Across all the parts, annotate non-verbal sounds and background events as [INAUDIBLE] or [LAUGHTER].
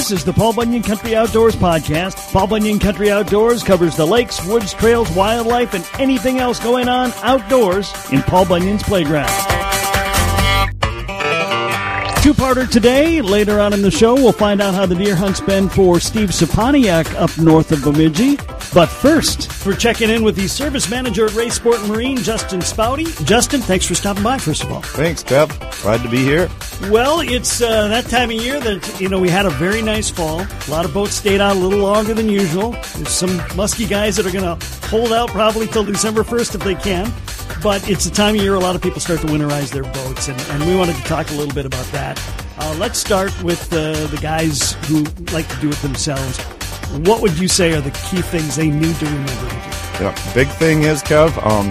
This is the Paul Bunyan Country Outdoors Podcast. Paul Bunyan Country Outdoors covers the lakes, woods, trails, wildlife, and anything else going on outdoors in Paul Bunyan's playground. Two-parter today. Later on in the show, we'll find out how the deer hunt's been for Steve Saponiak up north of Bemidji. But first, we're checking in with the service manager at Ray Sport Marine, Justin Spouty. Justin, thanks for stopping by, first of all. Thanks, Kev. Glad to be here. Well, it's uh, that time of year that, you know, we had a very nice fall. A lot of boats stayed out a little longer than usual. There's some musky guys that are going to hold out probably till December 1st if they can. But it's the time of year a lot of people start to winterize their boats, and, and we wanted to talk a little bit about that. Uh, let's start with uh, the guys who like to do it themselves. What would you say are the key things they need to remember? Yeah, big thing is Kev. Um,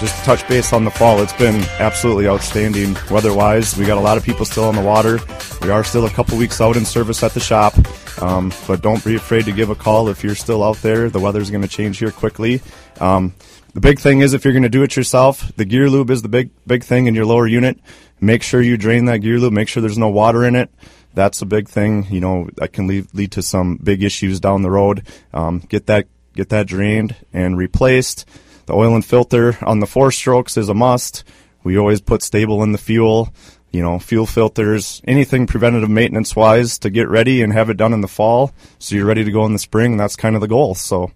just touch base on the fall. It's been absolutely outstanding weather-wise. We got a lot of people still on the water. We are still a couple weeks out in service at the shop, um, but don't be afraid to give a call if you're still out there. The weather's going to change here quickly. Um, the big thing is if you're going to do it yourself, the gear lube is the big big thing in your lower unit. Make sure you drain that gear lube. Make sure there's no water in it that's a big thing. You know, that can lead, lead to some big issues down the road. Um, get that get that drained and replaced. The oil and filter on the four strokes is a must. We always put Sta-Bil in the fuel. You know, fuel filters, anything preventative maintenance wise to get ready and have it done in the fall so you're ready to go in the spring. That's kind of the goal. So,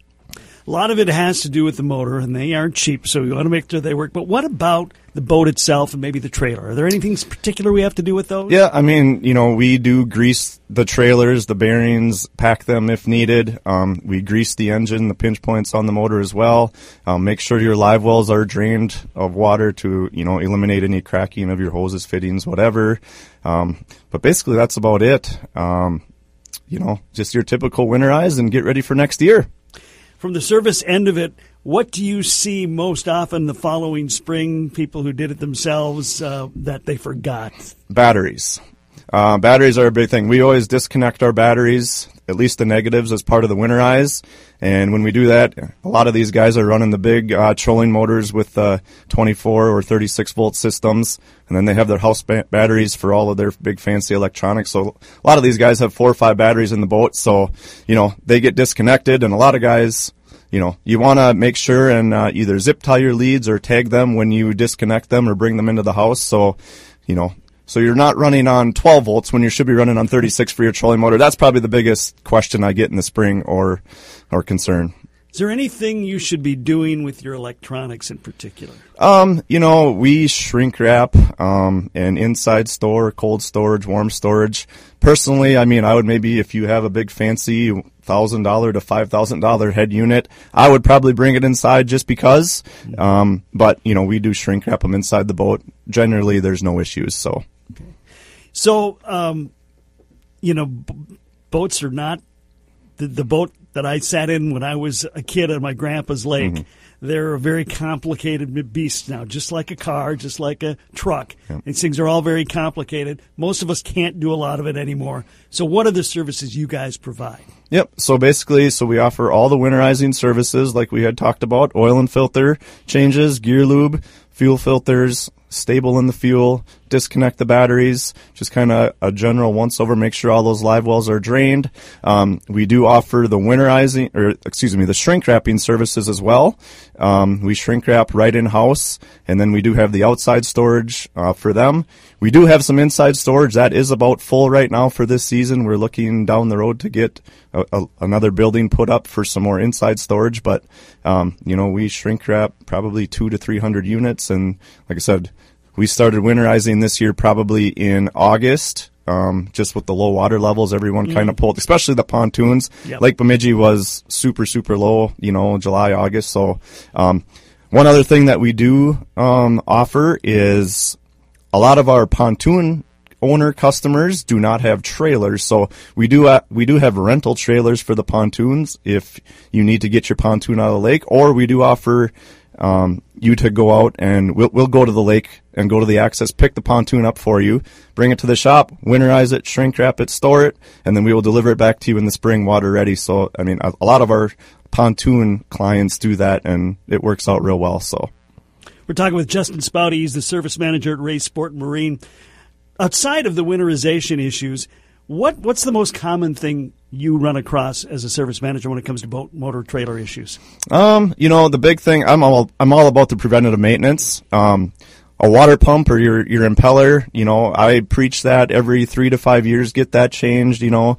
a lot of it has to do with the motor, and they aren't cheap, so we want to make sure they work. But what about the boat itself and maybe the trailer? Are there anything particular we have to do with those? Yeah, I mean, you know, we do grease the trailers, the bearings, pack them if needed. Um, we grease the engine, the pinch points on the motor as well. Um, make sure your live wells are drained of water to, you know, eliminate any cracking of your hoses, fittings, whatever. Um, but basically, that's about it. Um, you know, just your typical winterize and get ready for next year from the service end of it, what do you see most often the following spring? People who did it themselves uh, that they forgot. Batteries. Uh, batteries are a big thing. We always disconnect our batteries, at least the negatives, as part of the winterize. And when we do that, a lot of these guys are running the big uh, trolling motors with uh, 24 or 36 volt systems, and then they have their house ba- batteries for all of their big fancy electronics. So a lot of these guys have four or five batteries in the boat, so you know they get disconnected, and a lot of guys. You know, you want to make sure and uh, either zip tie your leads or tag them when you disconnect them or bring them into the house. So, you know, so you're not running on 12 volts when you should be running on 36 for your trolling motor. That's probably the biggest question I get in the spring or or concern. Is there anything you should be doing with your electronics in particular? Um, you know, we shrink wrap um, and inside store, cold storage, warm storage. Personally, I mean, I would maybe if you have a big fancy thousand dollar to five thousand dollar head unit, I would probably bring it inside just because. Um, but you know, we do shrink wrap them inside the boat. Generally, there's no issues. So, okay. so um, you know, b- boats are not the, the boat that I sat in when I was a kid on my grandpa's lake. Mm-hmm. They're a very complicated beast now, just like a car, just like a truck. Yep. These things are all very complicated. Most of us can't do a lot of it anymore. So, what are the services you guys provide? Yep. So basically, so we offer all the winterizing services like we had talked about: oil and filter changes, gear lube, fuel filters, Sta-Bil in the fuel, disconnect the batteries, just kind of a general once over, make sure all those live wells are drained. Um, we do offer the winterizing, or excuse me, the shrink wrapping services as well. Um, we shrink wrap right in house, and then we do have the outside storage uh, for them. We do have some inside storage that is about full right now for this season. We're looking down the road to get a, a, another building put up for some more inside storage, but um, you know we shrink wrap probably two to three hundred units, and like I said we started winterizing this year probably in August. Um, just with the low water levels, everyone mm. kind of pulled, especially the pontoons. Yep. Lake Bemidji was super, super low, you know, July, August. So, um, one other thing that we do um, offer is a lot of our pontoon owner customers do not have trailers, so we do uh, we do have rental trailers for the pontoons if you need to get your pontoon out of the lake, or we do offer um, you to go out and we'll, we'll go to the lake and go to the access, pick the pontoon up for you, bring it to the shop, winterize it, shrink wrap it, store it, and then we will deliver it back to you in the spring water ready. So, I mean, a, a lot of our pontoon clients do that and it works out real well. So, we're talking with Justin Spouty. He's the service manager at Ray Sport Marine. Outside of the winterization issues, What what's the most common thing you run across as a service manager when it comes to boat motor trailer issues? Um, you know, the big thing I'm all I'm all about the preventative maintenance. Um, a water pump or your your impeller, you know, I preach that every three to five years. Get that changed. You know,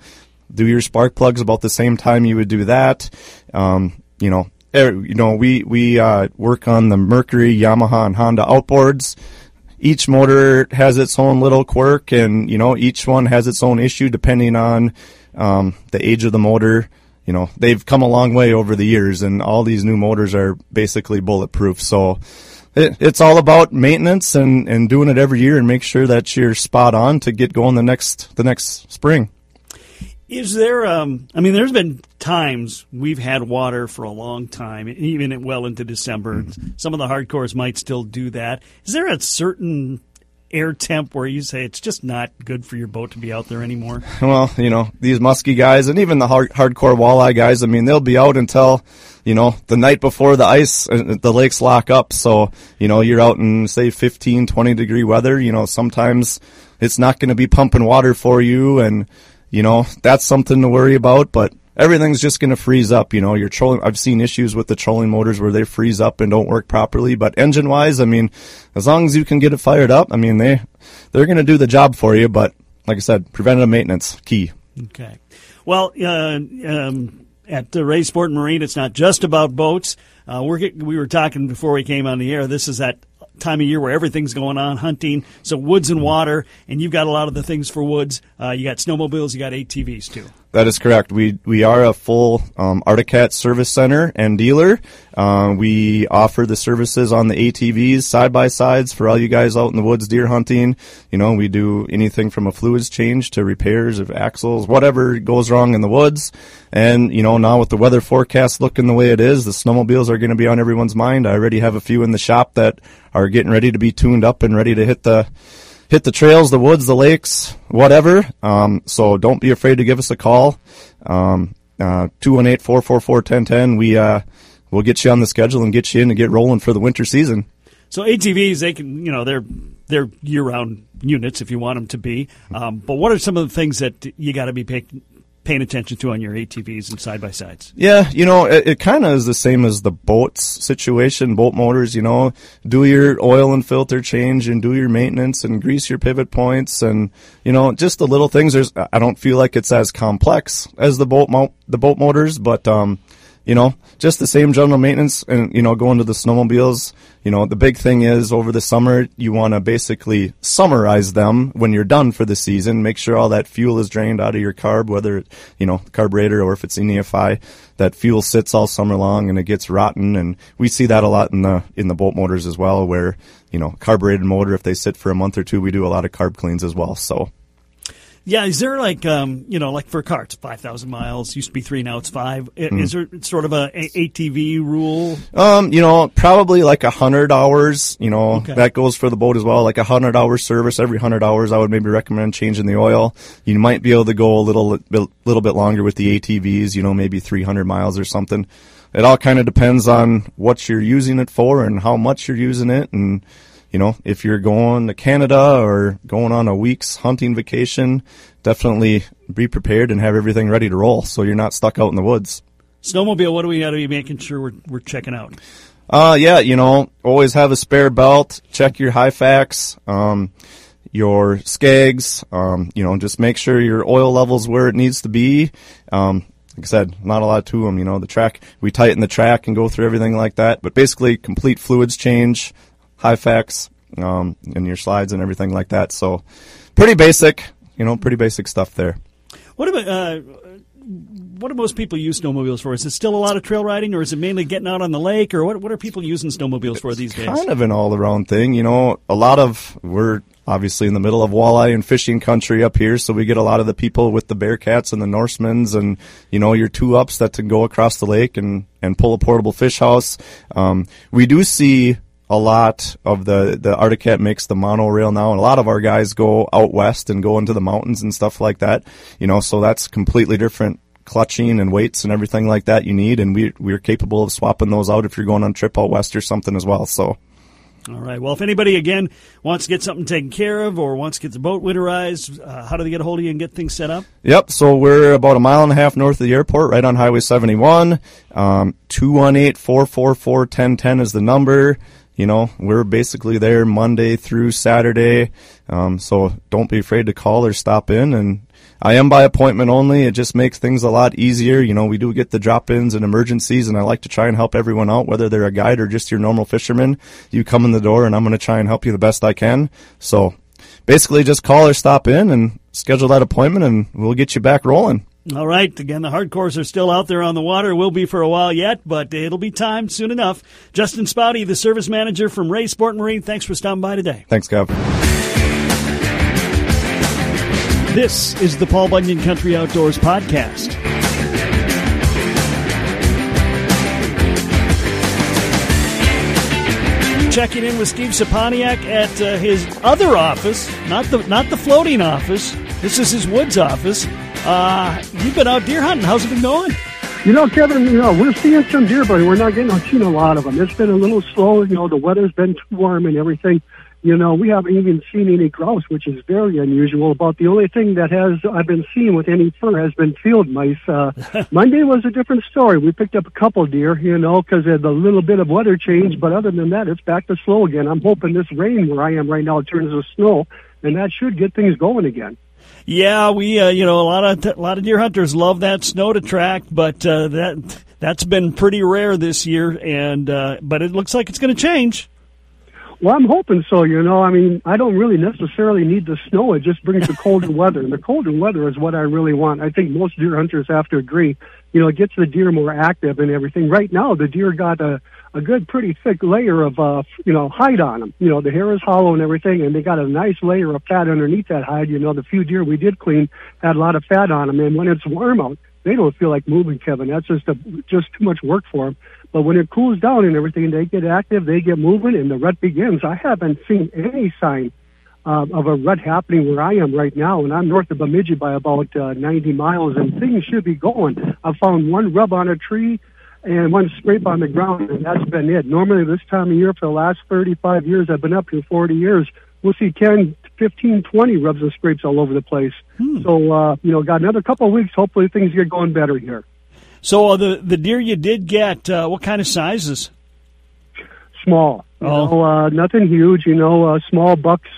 do your spark plugs about the same time you would do that. Um, you know, er, you know, we we uh, work on the Mercury, Yamaha, and Honda outboards. Each motor has its own little quirk, and you know, each one has its own issue depending on um, the age of the motor. You know, they've come a long way over the years, and all these new motors are basically bulletproof. So it, it's all about maintenance and, and doing it every year and make sure that you're spot on to get going the next the next spring. Is there? Um, I mean, there's been times we've had water for a long time, even well into December. Mm-hmm. Some of the hardcores might still do that. Is there a certain air temp where you say it's just not good for your boat to be out there anymore? [LAUGHS] Well, you know, these musky guys and even the hard, hardcore walleye guys, I mean, they'll be out until, you know, the night before the ice, uh, the lakes lock up. So, you know, you're out in, say, 15, 20 degree weather. You know, sometimes it's not going to be pumping water for you. And, you know, that's something to worry about. But everything's just going to freeze up. You know, your trolling. I've seen issues with the trolling motors where they freeze up and don't work properly. But engine wise, I mean, as long as you can get it fired up, I mean they they're going to do the job for you. But like I said, preventative maintenance key. Okay. Well, uh, um, at the Ray Sport Marine, it's not just about boats. Uh, we're, we were talking before we came on the air. This is that time of year where everything's going on, hunting. So woods and water, and you've got a lot of the things for woods. Uh, you got snowmobiles, you got ATVs too. That is correct. We we are a full um, Arctic Cat service center and dealer. Uh, we offer the services on the ATVs, side by sides for all you guys out in the woods deer hunting. You know, we do anything from a fluids change to repairs of axles, whatever goes wrong in the woods. And you know, now with the weather forecast looking the way it is, the snowmobiles are going to be on everyone's mind. I already have a few in the shop that are getting ready to be tuned up and ready to hit the hit the trails, the woods, the lakes, whatever. Um, so don't be afraid to give us a call. Um, uh, 218-444-1010. We, uh, we'll get you on the schedule and get you in and get rolling for the winter season. So ATVs, they can, you know, they're they're year-round units if you want them to be. Um, but what are some of the things that you got to be pay, paying attention to on your ATVs and side by sides? Yeah, you know, it, it kind of is the same as the boats situation, boat motors, you know, do your oil and filter change and do your maintenance and grease your pivot points and, you know, just the little things. There's, I don't feel like it's as complex as the boat, mo- the boat motors, but, um, you know, just the same general maintenance and, you know, going to the snowmobiles, you know, the big thing is over the summer, you want to basically summerize them when you're done for the season. Make sure all that fuel is drained out of your carb, whether, you know, carburetor or if it's in EFI, that fuel sits all summer long and it gets rotten. And we see that a lot in the, in the boat motors as well, where, you know, carbureted motor, if they sit for a month or two, we do a lot of carb cleans as well. So, yeah, is there like um, you know, like for carts, five thousand miles used to be three, now it's five. Mm. Is there sort of a, ATV rule? Um, you know, probably like a hundred hours. You know, okay. that goes for the boat as well. Like a hundred hour service every hundred hours. I would maybe recommend changing the oil. You might be able to go a little bit, little bit longer with the ATVs. You know, maybe three hundred miles or something. It all kind of depends on what you're using it for and how much you're using it and you know, if you're going to Canada or going on a week's hunting vacation, definitely be prepared and have everything ready to roll so you're not stuck out in the woods. Snowmobile, what do we got to be making sure we're, we're checking out? Uh, yeah, you know, always have a spare belt, check your Hyfax, um, your Skags, um, you know, just make sure your oil level's where it needs to be. Um, like I said, not a lot to them. You know, the track, we tighten the track and go through everything like that. But basically, complete fluids change, Hyfax, um, and your slides and everything like that. So pretty basic, you know, pretty basic stuff there. What about uh, what do most people use snowmobiles for? Is it still a lot of trail riding, or is it mainly getting out on the lake, or what? What are people using snowmobiles for these days? Kind of an all around thing, you know. A lot of we're obviously in the middle of walleye and fishing country up here, so we get a lot of the people with the Bearcats and the Norsemans, and you know your two ups that can go across the lake and and pull a portable fish house. Um, we do see a lot of the the Arctic Cat makes the monorail now, and a lot of our guys go out west and go into the mountains and stuff like that. You know, so that's completely different clutching and weights and everything like that you need, and we we're capable of swapping those out if you're going on a trip out west or something as well. So. All right. Well, if anybody again wants to get something taken care of or wants to get the boat winterized, uh, how do they get a hold of you and get things set up? Yep. So we're about a mile and a half north of the airport, right on Highway 71. Um, 218-444-1010 is the number. You know, we're basically there Monday through Saturday. Um, so don't be afraid to call or stop in and I am by appointment only. It just makes things a lot easier. You know, we do get the drop ins and emergencies, and I like to try and help everyone out, whether they're a guide or just your normal fisherman. You come in the door, and I'm going to try and help you the best I can. So basically, just call or stop in and schedule that appointment, and we'll get you back rolling. All right. Again, the hardcores are still out there on the water. Will be for a while yet, but it'll be time soon enough. Justin Spouty, the service manager from Ray Sport Marine, thanks for stopping by today. Thanks, Kev. This is the Paul Bunyan Country Outdoors Podcast. Checking in with Steve Saponiak at uh, his other office, not the not the floating office. This is his woods office. Uh, you've been out deer hunting. How's it been going? You know, Kevin, you know, we're seeing some deer, but we're not getting seeing a lot of them. It's been a little slow. You know, the weather's been too warm and everything. You know, we haven't even seen any grouse, which is very unusual. About the only thing that has I've been seeing with any fur has been field mice. Uh, [LAUGHS] Monday was a different story. We picked up a couple deer, you know, because of the little bit of weather change. But other than that, it's back to slow again. I'm hoping this rain where I am right now turns to snow, and that should get things going again. Yeah, we uh, you know a lot of a lot of deer hunters love that snow to track, but uh, that that's been pretty rare this year, and uh, but it looks like it's going to change. Well, I'm hoping so. You know, I mean, I don't really necessarily need the snow. It just brings the colder weather, and the colder weather is what I really want. I think most deer hunters have to agree. You know, it gets the deer more active and everything. Right now, the deer got a a good, pretty thick layer of uh, you know hide on them. You know, the hair is hollow and everything, and they got a nice layer of fat underneath that hide. You know, the few deer we did clean had a lot of fat on them, and when it's warm out, they don't feel like moving, Kevin. That's just a, just too much work for them. But when it cools down and everything, they get active, they get moving, and the rut begins. I haven't seen any sign uh, of a rut happening where I am right now, and I'm north of Bemidji by about uh, 90 miles, and things should be going. I found one rub on a tree and one scrape on the ground, and that's been it. Normally, this time of year, for the last 35 years, I've been up here 40 years, we'll see 10, 15, 20 rubs and scrapes all over the place. Hmm. So, uh, you know, got another couple of weeks. Hopefully, things get going better here. So uh, the the deer you did get, uh, what kind of sizes? Small. You oh. know, uh, nothing huge. You know, uh, small bucks,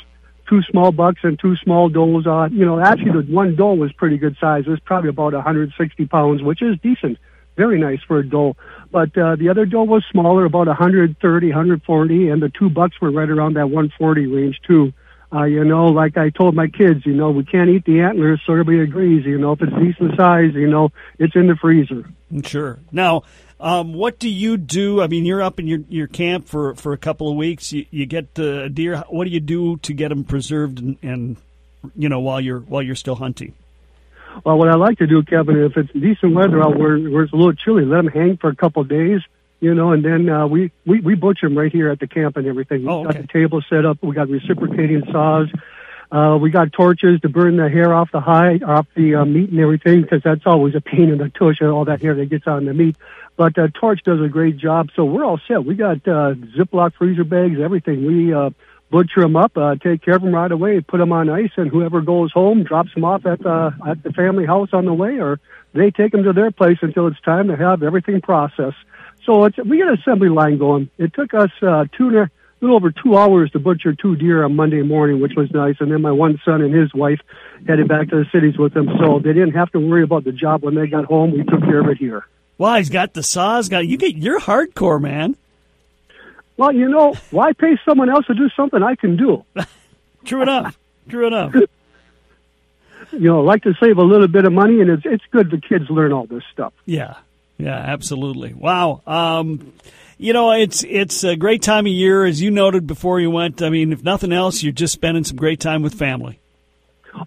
two small bucks and two small does. Uh, you know, actually the one doe was pretty good size. It was probably about 160 pounds, which is decent. Very nice for a doe. But uh, the other doe was smaller, about 130, 140, and the two bucks were right around that 140 range too. Uh, you know, like I told my kids, you know, we can't eat the antlers, so everybody agrees. You know, if it's decent size, you know, it's in the freezer. Sure. Now, um, what do you do? I mean, you're up in your, your camp for, for a couple of weeks. You, you get the deer. What do you do to get them preserved and, and you know while you're while you're still hunting? Well, what I like to do, Kevin, if it's decent weather out where, where it's a little chilly, let them hang for a couple of days you know, and then uh, we, we we butcher them right here at the camp and everything. We oh, okay. got the table set up. We got reciprocating saws. Uh, we got torches to burn the hair off the hide, off the uh, meat and everything, because that's always a pain in the tush, and all that hair that gets on the meat. But uh, Torch does a great job, so we're all set. We got uh, Ziploc freezer bags, everything. We uh, butcher them up, uh, take care of them right away, put them on ice, and whoever goes home drops them off at the at the family house on the way, or they take them to their place until it's time to have everything processed. So it's, we got an assembly line going. It took us uh, two and a little over two hours to butcher two deer on Monday morning, which was nice. And then my one son and his wife headed back to the cities with them, so they didn't have to worry about the job when they got home. We took care of it here. Well, he's got the saws. Got you get you're hardcore, man. Well, you know, why pay someone else to do something I can do? [LAUGHS] True enough. True enough. you know, like to save a little bit of money, and it's it's good the kids learn all this stuff. Yeah, yeah, absolutely. Wow. Um, you know, it's it's a great time of year, as you noted before you went. I mean, if nothing else, you're just spending some great time with family.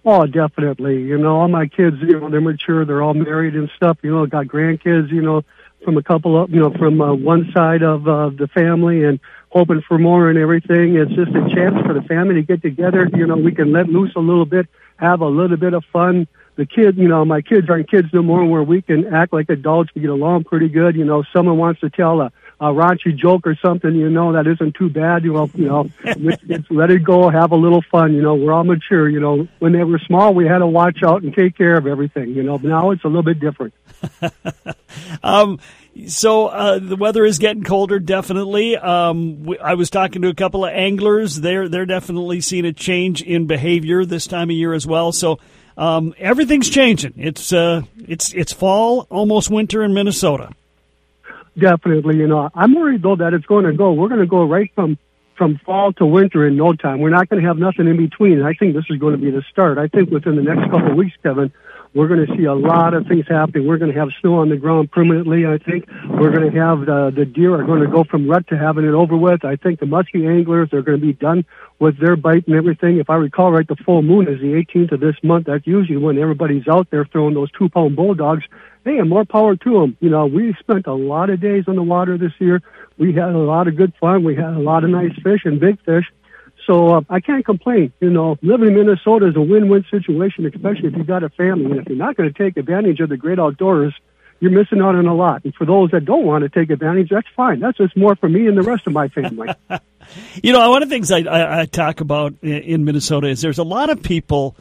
Oh, definitely. You know, all my kids, you know, they're mature. They're all married and stuff. You know, got grandkids. You know, from a couple of, you know, from uh, one side of uh, the family, and hoping for more and everything. It's just a chance for the family to get together. You know, we can let loose a little bit, have a little bit of fun the kids, you know, my kids aren't kids no more where we can act like adults. We get along pretty good. You know, someone wants to tell a a raunchy joke or something, you know, that isn't too bad. You know, you know, it's let it go, have a little fun. You know, we're all mature. You know, when they were small, we had to watch out and take care of everything. You know, but now it's a little bit different. [LAUGHS] um, so uh, the weather is getting colder, definitely. Um, we, I was talking to a couple of anglers. They're they're definitely seeing a change in behavior this time of year as well. So um, everything's changing. It's uh, it's it's fall, almost winter in Minnesota. Definitely, you know, I'm worried though that it's going to go. We're going to go right from from fall to winter in no time. We're not going to have nothing in between. I think this is going to be the start. I think within the next couple of weeks, Kevin, we're going to see a lot of things happening. We're going to have snow on the ground permanently. I think we're going to have the the deer are going to go from rut to having it over with. I think the muskie anglers are going to be done with their bite and everything. If I recall right, the full moon is the 18th of this month. That's usually when everybody's out there throwing those two pound bulldogs. Hey, more power to them. You know, we spent a lot of days on the water this year. We had a lot of good fun. We had a lot of nice fish and big fish. So uh, I can't complain. You know, living in Minnesota is a win-win situation, especially if you've got a family. And if you're not going to take advantage of the great outdoors, you're missing out on a lot. And for those that don't want to take advantage, that's fine. That's just more for me and the rest of my family. [LAUGHS] you know, one of the things I, I, I talk about in Minnesota is there's a lot of people,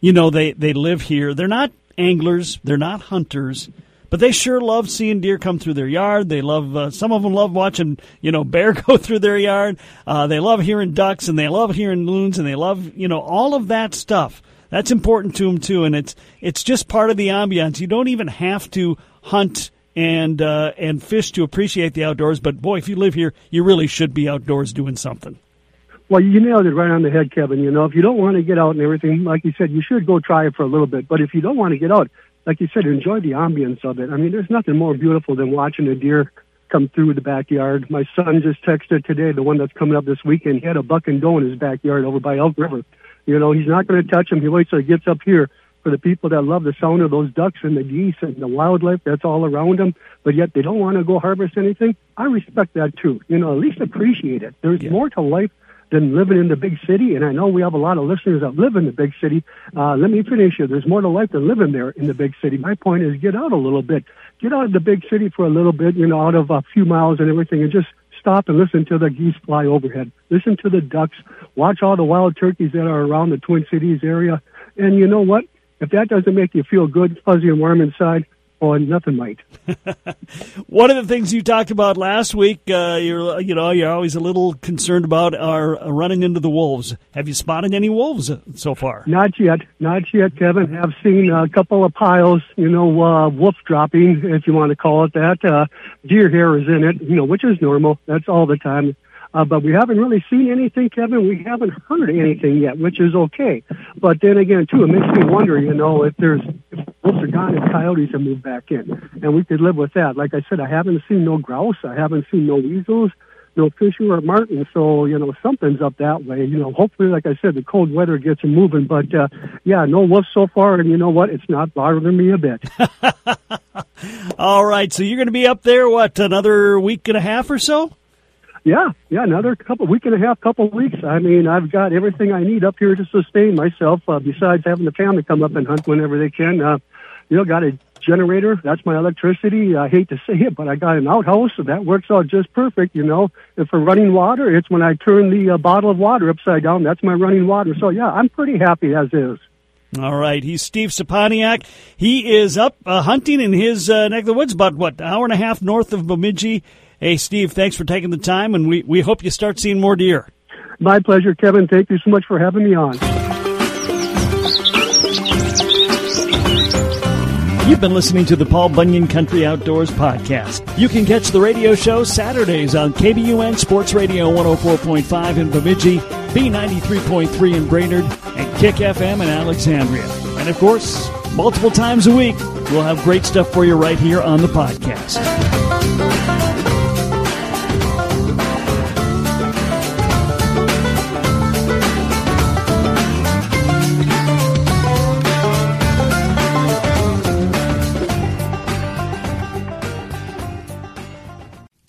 you know, they, they live here. They're not anglers, they're not hunters, but they sure love seeing deer come through their yard. They love uh, some of them love watching you know bear [LAUGHS] go through their yard. Uh, they love hearing ducks and they love hearing loons and they love you know all of that stuff. That's important to them too, and it's it's just part of the ambiance. You don't even have to hunt and uh, and fish to appreciate the outdoors. But boy, if you live here, you really should be outdoors doing something. Well, you nailed it right on the head, Kevin. You know, if you don't want to get out and everything, like you said, you should go try it for a little bit. But if you don't want to get out, like you said, enjoy the ambience of it. I mean, there's nothing more beautiful than watching a deer come through the backyard. My son just texted today, the one that's coming up this weekend. He had a buck and doe in his backyard over by Elk River. You know, he's not going to touch him. He waits till he gets up here for the people that love the sound of those ducks and the geese and the wildlife that's all around them, but yet they don't want to go harvest anything. I respect that too. You know, at least appreciate it. There's yeah. more to life than living in the big city. And I know we have a lot of listeners that live in the big city. Uh, let me finish here. There's more to life than living there in the big city. My point is get out a little bit. Get out of the big city for a little bit, you know, out of a few miles and everything and just stop and listen to the geese fly overhead. Listen to the ducks. Watch all the wild turkeys that are around the Twin Cities area. And you know what? If that doesn't make you feel good, fuzzy and warm inside, on nothing might. [LAUGHS] One of the things you talked about last week, uh, you're you know you're always a little concerned about are running into the wolves. Have you spotted any wolves so far? Not yet, not yet, Kevin. I've seen a couple of piles, you know, uh, wolf dropping, if you want to call it that. Uh, deer hair is in it, you know, which is normal. That's all the time. Uh, but we haven't really seen anything, Kevin. We haven't heard anything yet, which is okay. But then again, too, it makes me wonder, you know, if there's if wolves are gone and coyotes have moved back in, and we could live with that. Like I said, I haven't seen no grouse, I haven't seen no weasels, no fishing or marten. So you know, something's up that way. You know, hopefully, like I said, the cold weather gets them moving. But uh, yeah, no wolves so far, and you know what? It's not bothering me a bit. [LAUGHS] All right, so you're going to be up there what another week and a half or so? Yeah, yeah, another couple week and a half, couple weeks. I mean, I've got everything I need up here to sustain myself. Uh, besides having the family come up and hunt whenever they can. Uh, you know, got a generator. That's my electricity. I hate to say it, but I got an outhouse, so that works out just perfect. You know, and for running water, it's when I turn the uh, bottle of water upside down. That's my running water. So yeah, I'm pretty happy as is. All right, he's Steve Saponiak. He is up uh, hunting in his uh, neck of the woods, about what hour and a half north of Bemidji. Hey, Steve, thanks for taking the time, and we, we hope you start seeing more deer. My pleasure, Kevin. Thank you so much for having me on. You've been listening to the Paul Bunyan Country Outdoors podcast. You can catch the radio show Saturdays on KBUN Sports Radio 104.5 in Bemidji, B93.3 in Brainerd, and Kick FM in Alexandria. And of course, multiple times a week, we'll have great stuff for you right here on the podcast.